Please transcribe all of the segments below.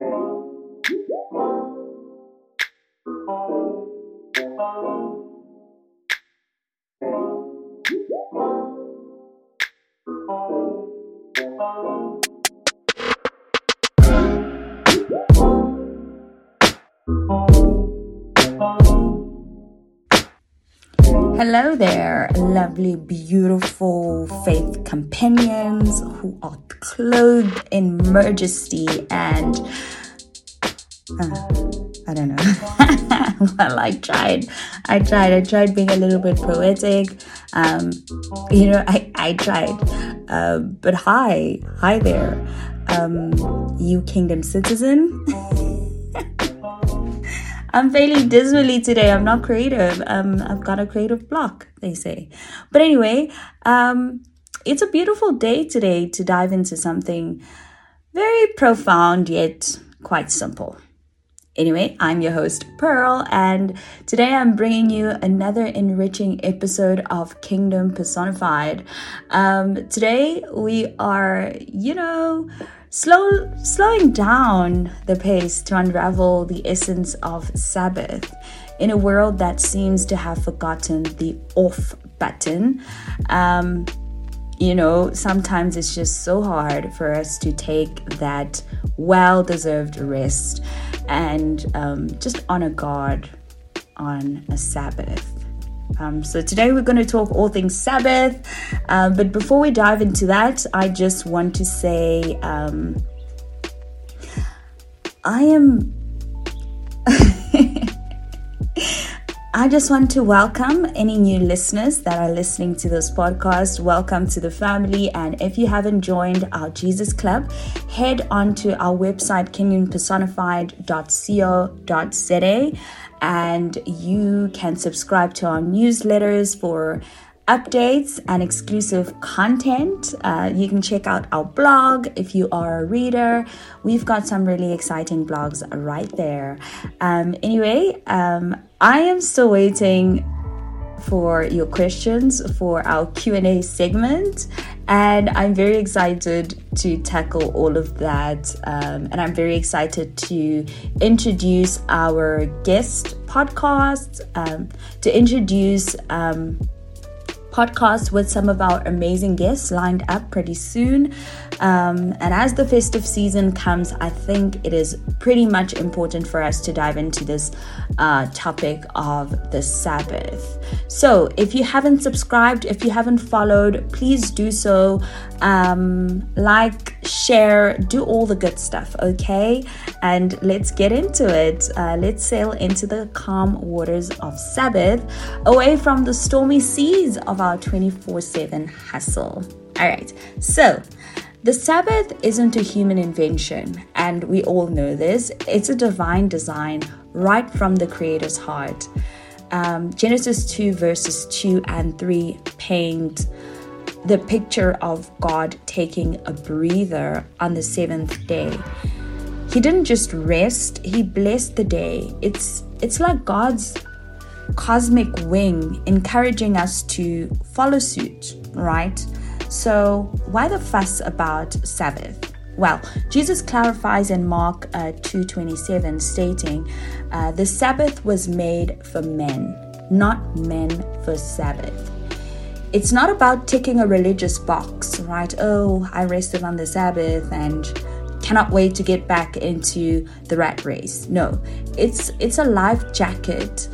Thank you. Hello there, lovely, beautiful faith companions who are clothed in majesty and uh, I don't know. well, I tried. I tried. I tried being a little bit poetic. Um, you know, I, I tried. Uh, but hi, hi there, um, you kingdom citizen. I'm failing dismally today. I'm not creative. Um, I've got a creative block, they say. But anyway, um, it's a beautiful day today to dive into something very profound yet quite simple. Anyway, I'm your host, Pearl, and today I'm bringing you another enriching episode of Kingdom Personified. Um, today we are, you know, slow, slowing down the pace to unravel the essence of Sabbath in a world that seems to have forgotten the off button. Um, you know, sometimes it's just so hard for us to take that well deserved rest and um, just honor God on a Sabbath. Um, so today we're going to talk all things Sabbath. Um, but before we dive into that, I just want to say um, I am. I just want to welcome any new listeners that are listening to this podcast. Welcome to the family. And if you haven't joined our Jesus Club, head on to our website, kingdompersonified.co.za and you can subscribe to our newsletters for updates and exclusive content. Uh, you can check out our blog if you are a reader. We've got some really exciting blogs right there. Um, anyway, um, I am still waiting for your questions for our Q&A segment and I'm very excited to tackle all of that um, and I'm very excited to introduce our guest podcast um, to introduce um, podcast with some of our amazing guests lined up pretty soon. Um, and as the festive season comes, I think it is pretty much important for us to dive into this uh, topic of the Sabbath. So if you haven't subscribed, if you haven't followed, please do so. Um, like, share, do all the good stuff, okay? And let's get into it. Uh, let's sail into the calm waters of Sabbath, away from the stormy seas of our 24 7 hustle. All right, so the Sabbath isn't a human invention, and we all know this. It's a divine design right from the Creator's heart. Um, Genesis 2, verses 2 and 3 paint the picture of God taking a breather on the seventh day. He didn't just rest, he blessed the day. It's it's like God's cosmic wing encouraging us to follow suit, right? So, why the fuss about Sabbath? Well, Jesus clarifies in Mark uh, 2:27 stating, uh, "The Sabbath was made for men, not men for Sabbath." It's not about ticking a religious box, right? Oh, I rested on the Sabbath and cannot wait to get back into the rat race. No, it's it's a life jacket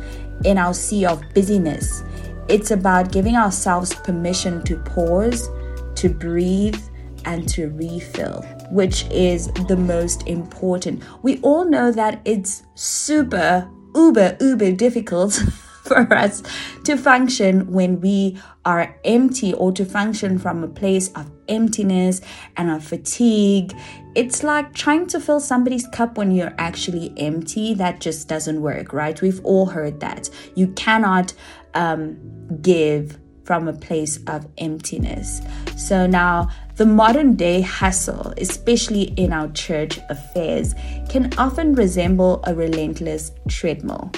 in our sea of busyness. It's about giving ourselves permission to pause, to breathe, and to refill, which is the most important. We all know that it's super, uber, uber difficult for us to function when we are empty or to function from a place of emptiness and of fatigue. It's like trying to fill somebody's cup when you're actually empty. That just doesn't work, right? We've all heard that. You cannot um, give from a place of emptiness. So now, the modern day hustle, especially in our church affairs, can often resemble a relentless treadmill.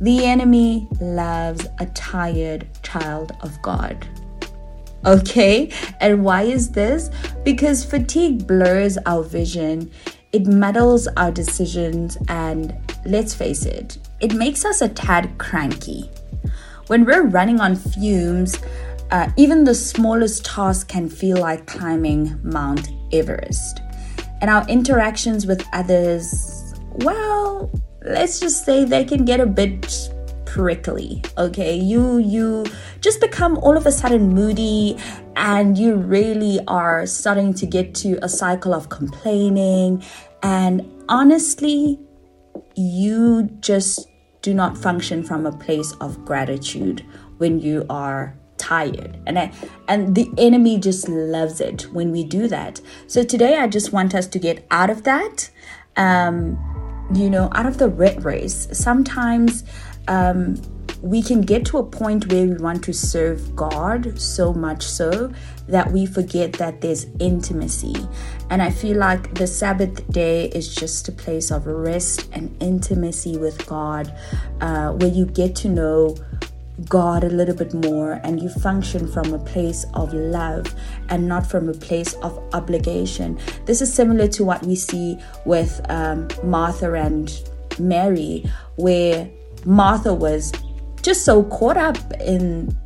The enemy loves a tired child of God. Okay, and why is this? Because fatigue blurs our vision. it muddles our decisions, and let's face it, it makes us a tad cranky. When we're running on fumes, uh, even the smallest task can feel like climbing Mount Everest. And our interactions with others, well, let's just say they can get a bit prickly okay? You you just become all of a sudden moody and you really are starting to get to a cycle of complaining. And honestly you just do not function from a place of gratitude when you are tired. And I, and the enemy just loves it when we do that. So today i just want us to get out of that. Um you know out of the red race sometimes um we can get to a point where we want to serve God so much so that we forget that there's intimacy. And I feel like the Sabbath day is just a place of rest and intimacy with God uh, where you get to know God a little bit more and you function from a place of love and not from a place of obligation. This is similar to what we see with um, Martha and Mary, where Martha was just so caught up in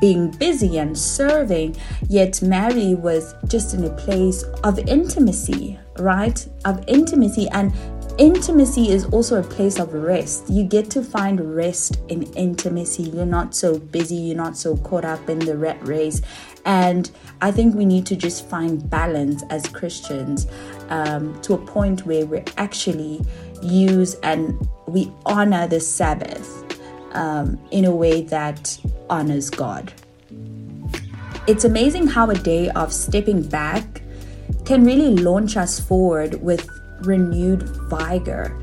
being busy and serving, yet Mary was just in a place of intimacy, right? Of intimacy. And intimacy is also a place of rest. You get to find rest in intimacy. You're not so busy, you're not so caught up in the rat race. And I think we need to just find balance as Christians um, to a point where we actually use and we honor the Sabbath um, in a way that honors God. It's amazing how a day of stepping back can really launch us forward with renewed vigor,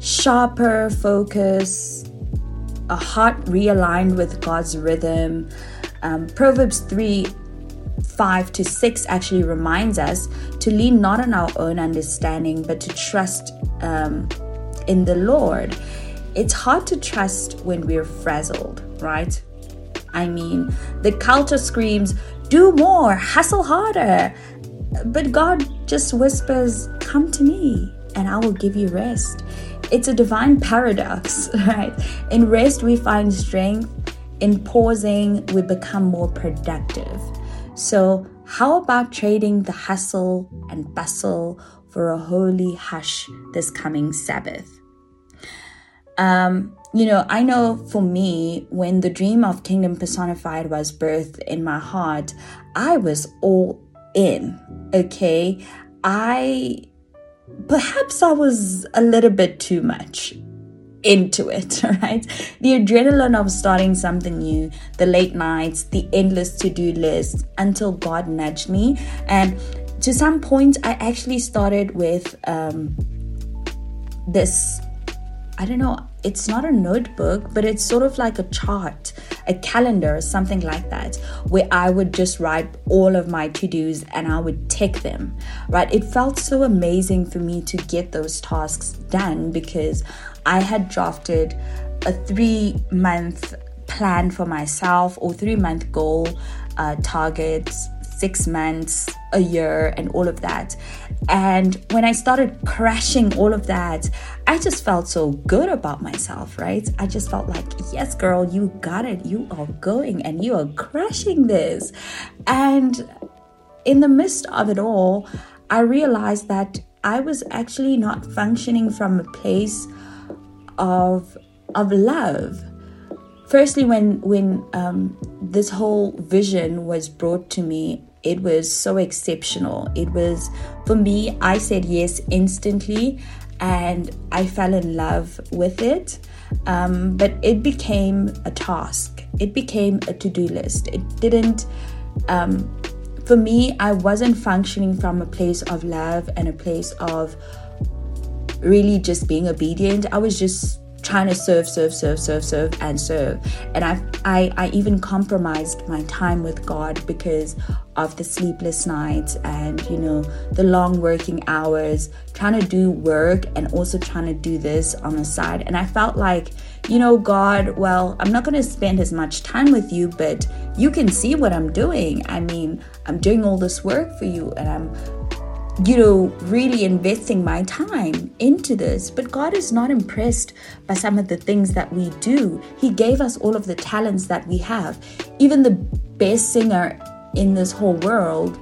sharper focus, a heart realigned with God's rhythm. Um, Proverbs 3 5 to 6 actually reminds us to lean not on our own understanding, but to trust um, in the Lord it's hard to trust when we're frazzled, right? I mean, the culture screams, do more, hustle harder. But God just whispers, come to me and I will give you rest. It's a divine paradox, right? In rest, we find strength. In pausing, we become more productive. So, how about trading the hustle and bustle for a holy hush this coming Sabbath? Um, you know, I know for me, when the dream of Kingdom Personified was birthed in my heart, I was all in. Okay. I perhaps I was a little bit too much into it, right? The adrenaline of starting something new, the late nights, the endless to do list until God nudged me. And to some point, I actually started with um, this I don't know, it's not a notebook, but it's sort of like a chart, a calendar, something like that, where I would just write all of my to dos and I would tick them, right? It felt so amazing for me to get those tasks done because I had drafted a three month plan for myself or three month goal uh, targets six months, a year, and all of that. And when I started crashing all of that, I just felt so good about myself, right? I just felt like, yes, girl, you got it. You are going and you are crushing this. And in the midst of it all, I realized that I was actually not functioning from a place of of love firstly when when um, this whole vision was brought to me it was so exceptional. It was, for me, I said yes instantly and I fell in love with it. Um, but it became a task, it became a to do list. It didn't, um, for me, I wasn't functioning from a place of love and a place of really just being obedient. I was just trying to serve, serve, serve, serve, serve, and serve. And I, I, I even compromised my time with God because of the sleepless nights and you know the long working hours, trying to do work and also trying to do this on the side. And I felt like, you know, God, well, I'm not going to spend as much time with you, but you can see what I'm doing. I mean, I'm doing all this work for you, and I'm you know, really investing my time into this. But God is not impressed by some of the things that we do. He gave us all of the talents that we have. Even the best singer in this whole world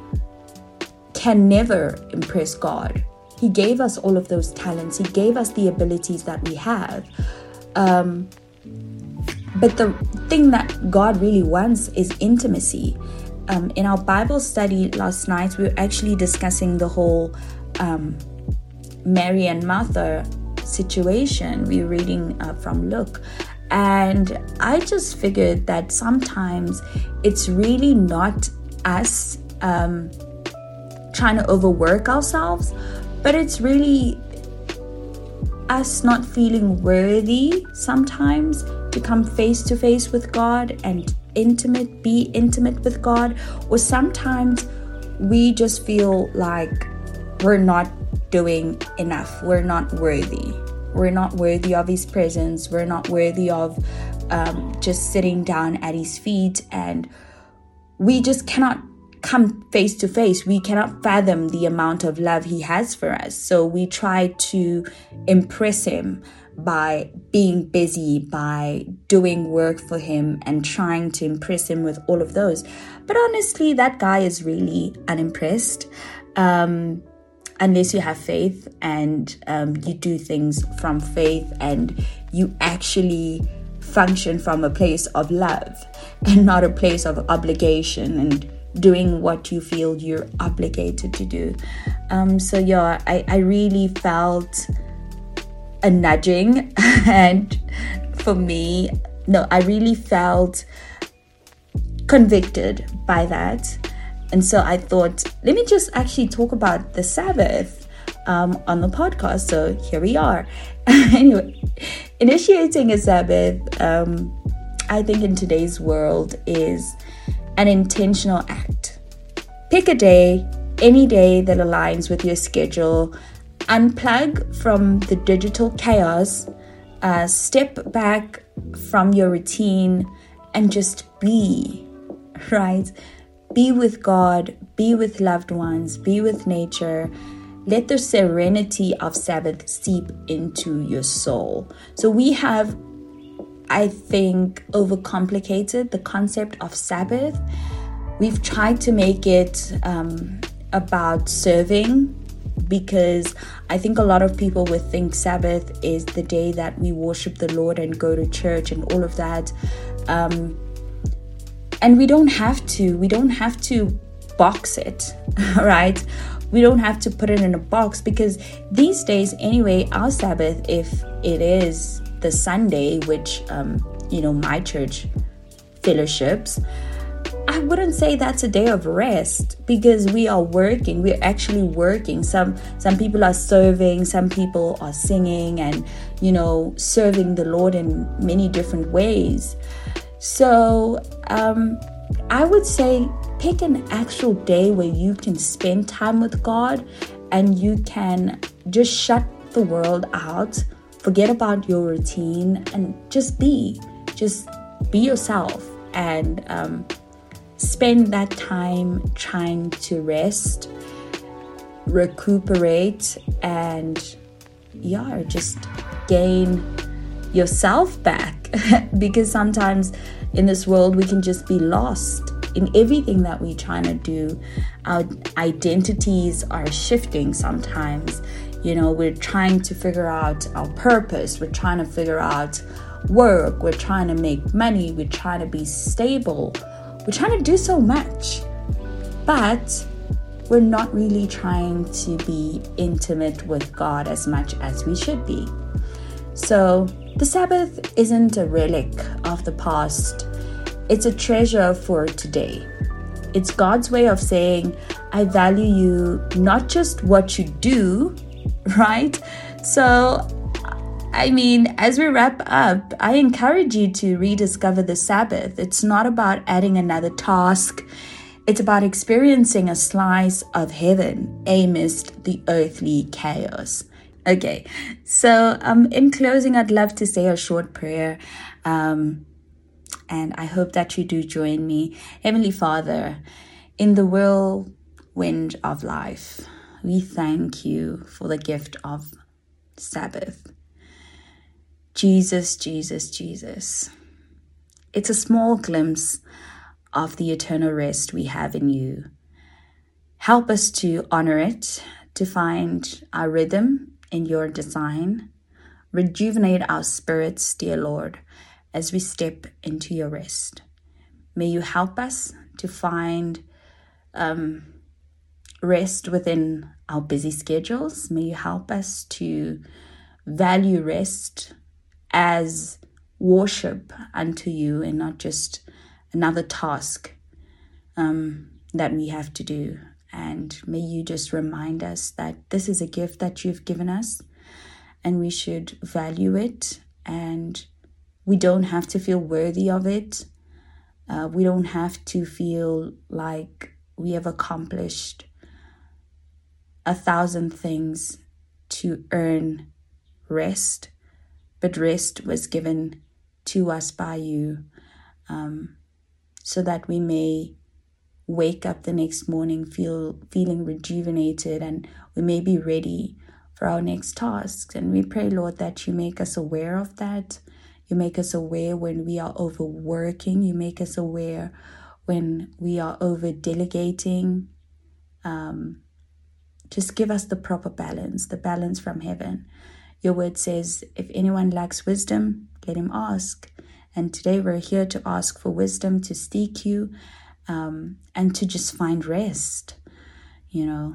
can never impress God. He gave us all of those talents, He gave us the abilities that we have. Um, but the thing that God really wants is intimacy um, in our Bible study last night, we were actually discussing the whole um, Mary and Martha situation. We were reading uh, from Luke. And I just figured that sometimes it's really not us um, trying to overwork ourselves, but it's really us not feeling worthy sometimes to come face to face with God and intimate, be intimate with God, or sometimes we just feel like we're not doing enough, we're not worthy. We're not worthy of His presence, we're not worthy of um, just sitting down at His feet, and we just cannot come face to face. We cannot fathom the amount of love He has for us. So we try to impress Him by being busy, by doing work for him and trying to impress him with all of those. But honestly, that guy is really unimpressed. Um, unless you have faith and um, you do things from faith and you actually function from a place of love and not a place of obligation and doing what you feel you're obligated to do. Um, so, yeah, I, I really felt a nudging. And for me no i really felt convicted by that. And so i thought let me just actually talk about the sabbath um, on the podcast. So here we are. Anyway initiating a sabbath um, i think in today's world is an intentional act. Pick a day any day that aligns with your schedule unplug from the digital chaos, uh, step back from your routine, and just be, right? Be with God, be with loved ones, be with nature. Let the serenity of Sabbath seep into your soul. So, we have, I think, overcomplicated the concept of Sabbath. We've tried to make it um, about serving because I think a lot of people would think Sabbath is the day that we worship the Lord and go to church and all of that. Um, and we don't have to, we don't have to box it, right? We don't have to put it in a box because these days, anyway, our Sabbath, if it is the Sunday, which, um, you know, my church fellowships, I wouldn't say that's a day of rest because we are working. We're actually working. Some some people are serving, some people are singing and you know serving the Lord in many different ways. So um, I would say pick an actual day where you can spend time with God and you can just shut the world out, forget about your routine, and just be, just be yourself and. Um, spend that time trying to rest, recuperate, and yeah, just gain yourself back. because sometimes in this world, we can just be lost in everything that we're trying to do. Our identities are shifting sometimes. You know, we're trying to figure out our purpose, we're trying to figure out work, we're trying to make money, we're trying to be stable we're trying to do so much, but we're not really trying to be intimate with God as much as we should be. So, the Sabbath isn't a relic of the past, it's a treasure for today. It's God's way of saying, I value you not just what you do, right? So I mean, as we wrap up, I encourage you to rediscover the Sabbath. It's not about adding another task, it's about experiencing a slice of heaven amidst the earthly chaos. Okay, so um, in closing, I'd love to say a short prayer. Um, and I hope that you do join me. Heavenly Father, in the whirlwind of life, we thank you for the gift of Sabbath. Jesus, Jesus, Jesus. It's a small glimpse of the eternal rest we have in you. Help us to honor it, to find our rhythm in your design. Rejuvenate our spirits, dear Lord, as we step into your rest. May you help us to find um, rest within our busy schedules. May you help us to value rest as worship unto you and not just another task um, that we have to do. And may you just remind us that this is a gift that you've given us and we should value it and we don't have to feel worthy of it. Uh, we don't have to feel like we have accomplished a thousand things to earn rest, but rest was given to us by you um, so that we may wake up the next morning feel feeling rejuvenated and we may be ready for our next tasks. And we pray lord that you make us aware of that. You make us aware when we are overworking. You make us aware when we are over delegating um, just give us the proper balance the balance from heaven your word says if anyone lacks wisdom let him ask and today we're here to ask for wisdom to seek you um, and to just find rest. You know,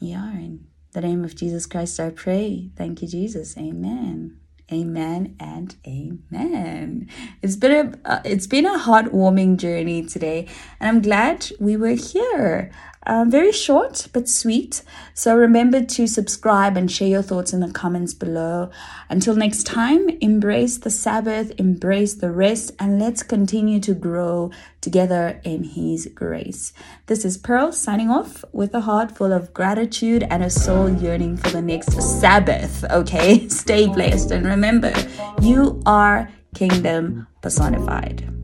yeah, in the name of Jesus Christ, I pray. Thank you, Jesus. Amen. Amen and amen. It's been a uh, it's been a heartwarming journey today, and I'm glad we were here. Um, very short but sweet. So remember to subscribe and share your thoughts in the comments below. Until next time, embrace the Sabbath, embrace the rest, and let's continue to grow together in His grace. This is Pearl signing off with a heart full of gratitude and a soul yearning for the next Sabbath. Okay, stay blessed and remember, you are kingdom personified.